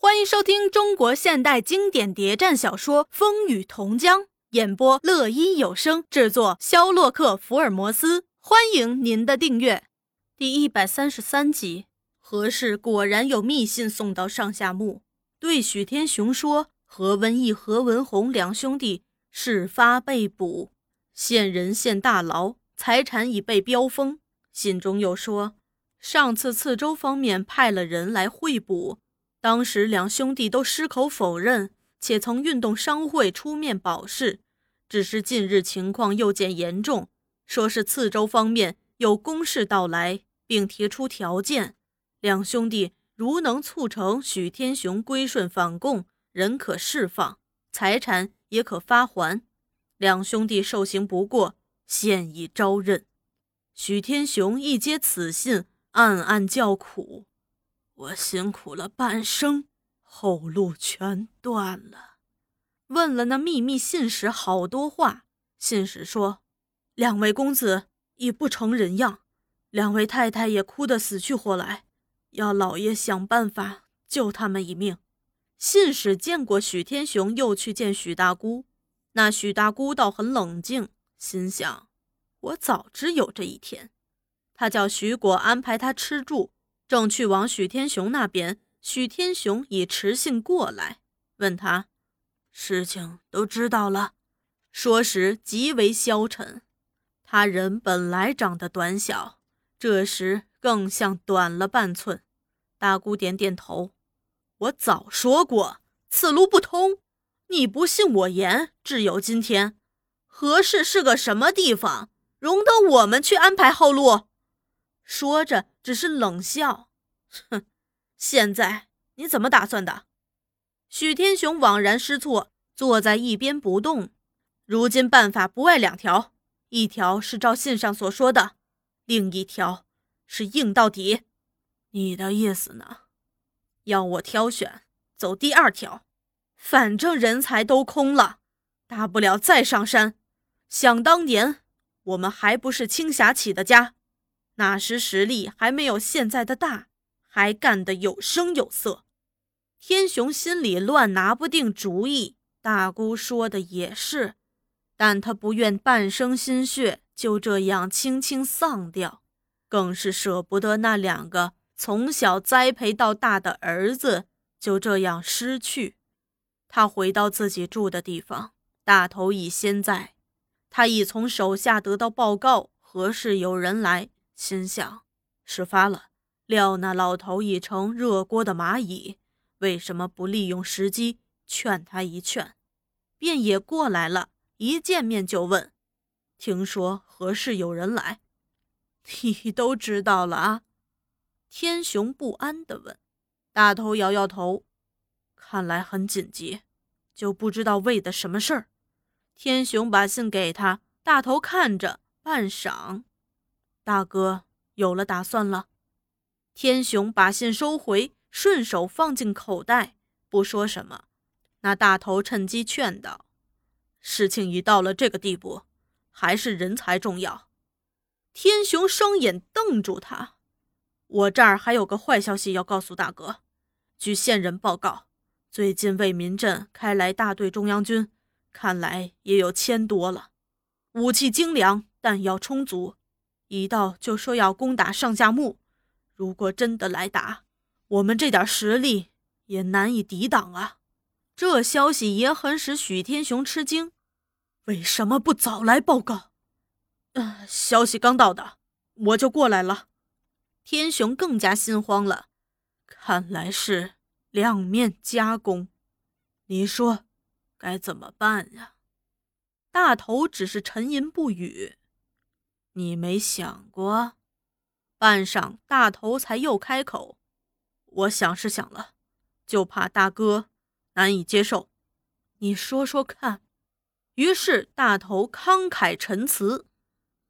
欢迎收听中国现代经典谍战小说《风雨同江》，演播乐一有声，制作肖洛克福尔摩斯。欢迎您的订阅。第一百三十三集，何氏果然有密信送到上下墓，对许天雄说：“何文义、何文宏两兄弟事发被捕，现人现大牢，财产已被标封。”信中又说，上次次州方面派了人来会捕。当时两兄弟都矢口否认，且曾运动商会出面保释。只是近日情况又见严重，说是次州方面有公事到来，并提出条件：两兄弟如能促成许天雄归顺反共，人可释放，财产也可发还。两兄弟受刑不过，现已招认。许天雄一接此信，暗暗叫苦。我辛苦了半生，后路全断了。问了那秘密信使好多话，信使说：“两位公子已不成人样，两位太太也哭得死去活来，要老爷想办法救他们一命。”信使见过许天雄，又去见许大姑。那许大姑倒很冷静，心想：“我早知有这一天。”他叫许果安排他吃住。正去往许天雄那边，许天雄已持信过来，问他事情都知道了。说时极为消沉，他人本来长得短小，这时更像短了半寸。大姑点点头：“我早说过，此路不通。你不信我言，只有今天。何氏是个什么地方，容得我们去安排后路？”说着，只是冷笑，哼，现在你怎么打算的？许天雄惘然失措，坐在一边不动。如今办法不外两条，一条是照信上所说的，另一条是硬到底。你的意思呢？要我挑选，走第二条。反正人才都空了，大不了再上山。想当年，我们还不是青霞起的家。那时实力还没有现在的大，还干得有声有色。天雄心里乱拿不定主意。大姑说的也是，但他不愿半生心血就这样轻轻丧掉，更是舍不得那两个从小栽培到大的儿子就这样失去。他回到自己住的地方，大头已先在。他已从手下得到报告，何时有人来？心想，事发了，料那老头已成热锅的蚂蚁，为什么不利用时机劝他一劝？便也过来了，一见面就问：“听说何事有人来？” 你都知道了啊？天雄不安地问。大头摇摇头，看来很紧急，就不知道为的什么事儿。天雄把信给他，大头看着，半晌。大哥有了打算了，天雄把信收回，顺手放进口袋，不说什么。那大头趁机劝道：“事情已到了这个地步，还是人才重要。”天雄双眼瞪住他：“我这儿还有个坏消息要告诉大哥。据线人报告，最近为民镇开来大队中央军，看来也有千多了，武器精良，弹药充足。”一到就说要攻打上下墓，如果真的来打，我们这点实力也难以抵挡啊！这消息也很使许天雄吃惊，为什么不早来报告？呃，消息刚到的，我就过来了。天雄更加心慌了，看来是两面夹攻，你说该怎么办呀？大头只是沉吟不语。你没想过？半晌，大头才又开口：“我想是想了，就怕大哥难以接受。你说说看。”于是大头慷慨陈词：“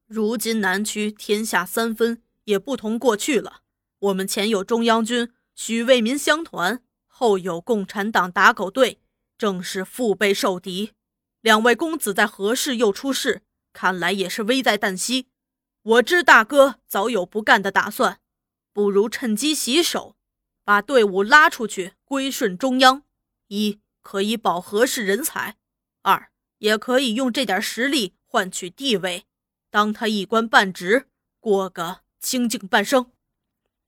如今南区天下三分，也不同过去了。我们前有中央军，许为民乡团；后有共产党打狗队，正是腹背受敌。两位公子在何事又出事？看来也是危在旦夕。”我知大哥早有不干的打算，不如趁机洗手，把队伍拉出去，归顺中央，一可以保何氏人才，二也可以用这点实力换取地位，当他一官半职，过个清静半生。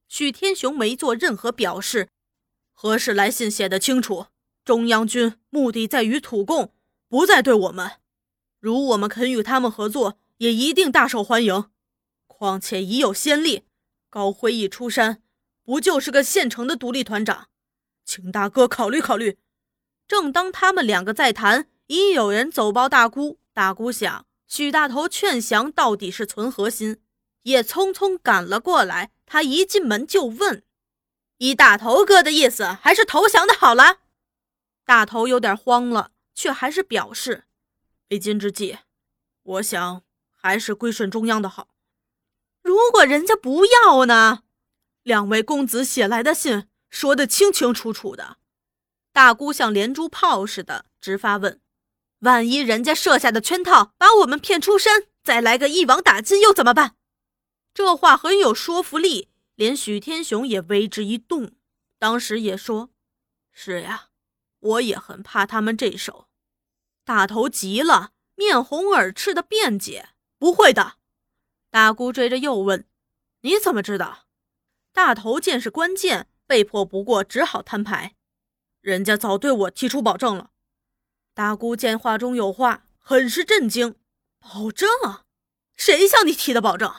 许天雄没做任何表示。何氏来信写得清楚，中央军目的在于土共，不再对我们。如我们肯与他们合作，也一定大受欢迎。况且已有先例，高辉一出山，不就是个现成的独立团长？请大哥考虑考虑。正当他们两个在谈，已有人走报大姑。大姑想，许大头劝降到底是存何心，也匆匆赶了过来。他一进门就问。依大头哥的意思，还是投降的好了。大头有点慌了，却还是表示：为今之计，我想还是归顺中央的好。如果人家不要呢？两位公子写来的信说的清清楚楚的。大姑像连珠炮似的直发问：万一人家设下的圈套把我们骗出山，再来个一网打尽，又怎么办？这话很有说服力。连许天雄也为之一动，当时也说：“是呀，我也很怕他们这手。”大头急了，面红耳赤的辩解：“不会的。”大姑追着又问：“你怎么知道？”大头见是关键，被迫不过，只好摊牌：“人家早对我提出保证了。”大姑见话中有话，很是震惊：“保证？谁向你提的保证？”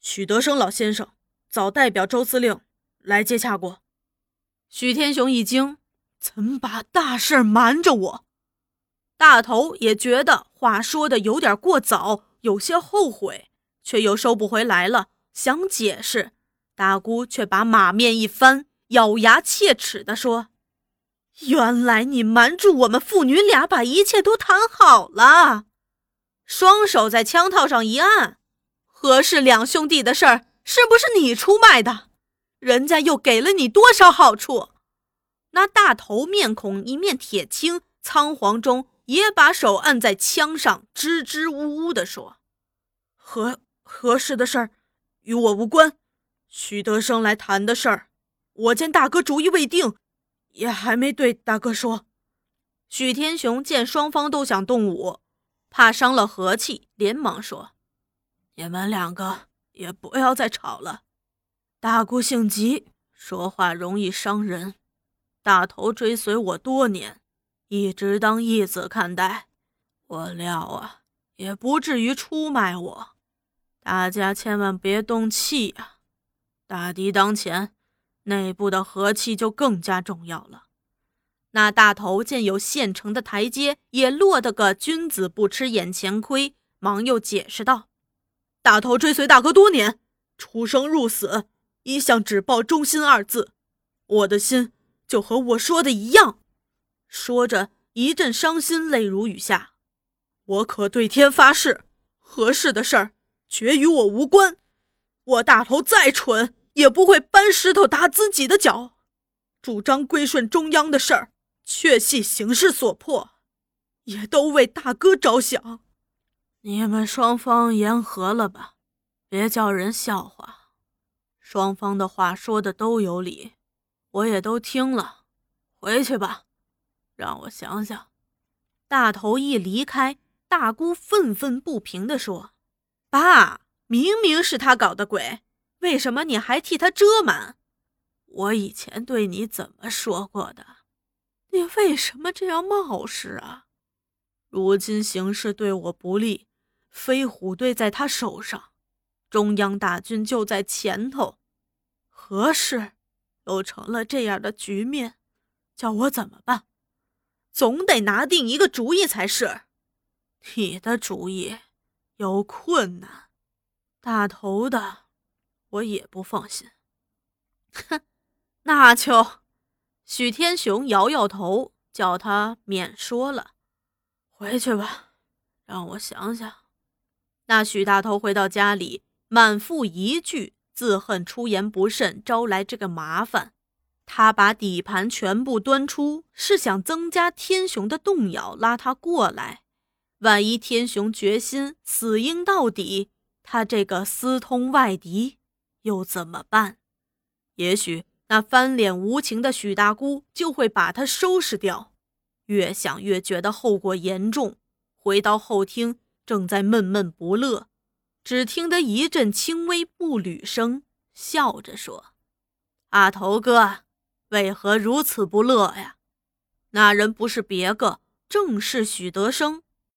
许德生老先生。早代表周司令来接洽过，许天雄一惊，怎把大事瞒着我？大头也觉得话说的有点过早，有些后悔，却又收不回来了，想解释。大姑却把马面一翻，咬牙切齿地说：“原来你瞒住我们父女俩，把一切都谈好了。”双手在枪套上一按，何氏两兄弟的事儿。是不是你出卖的？人家又给了你多少好处？那大头面孔一面铁青，仓皇中也把手按在枪上，支支吾吾地说：“何何氏的事儿与我无关。许德生来谈的事儿，我见大哥主意未定，也还没对大哥说。”许天雄见双方都想动武，怕伤了和气，连忙说：“你们两个。”也不要再吵了。大姑性急，说话容易伤人。大头追随我多年，一直当义子看待，我料啊，也不至于出卖我。大家千万别动气啊！大敌当前，内部的和气就更加重要了。那大头见有现成的台阶，也落得个君子不吃眼前亏，忙又解释道。大头追随大哥多年，出生入死，一向只报忠心二字。我的心就和我说的一样。说着，一阵伤心，泪如雨下。我可对天发誓，何氏的事儿绝与我无关。我大头再蠢，也不会搬石头打自己的脚。主张归顺中央的事儿，确系形势所迫，也都为大哥着想。你们双方言和了吧，别叫人笑话。双方的话说的都有理，我也都听了。回去吧，让我想想。大头一离开，大姑愤愤不平地说：“爸，明明是他搞的鬼，为什么你还替他遮瞒？我以前对你怎么说过的？你为什么这样冒失啊？如今形势对我不利。”飞虎队在他手上，中央大军就在前头，何事又成了这样的局面？叫我怎么办？总得拿定一个主意才是。你的主意有困难，大头的我也不放心。哼，那就……许天雄摇摇头，叫他免说了。回去吧，让我想想。那许大头回到家里，满腹疑惧，自恨出言不慎，招来这个麻烦。他把底盘全部端出，是想增加天雄的动摇，拉他过来。万一天雄决心死硬到底，他这个私通外敌又怎么办？也许那翻脸无情的许大姑就会把他收拾掉。越想越觉得后果严重，回到后厅，正在闷闷不乐，只听得一阵轻微步履声，笑着说：“阿头哥，为何如此不乐呀？”那人不是别个，正是许德生。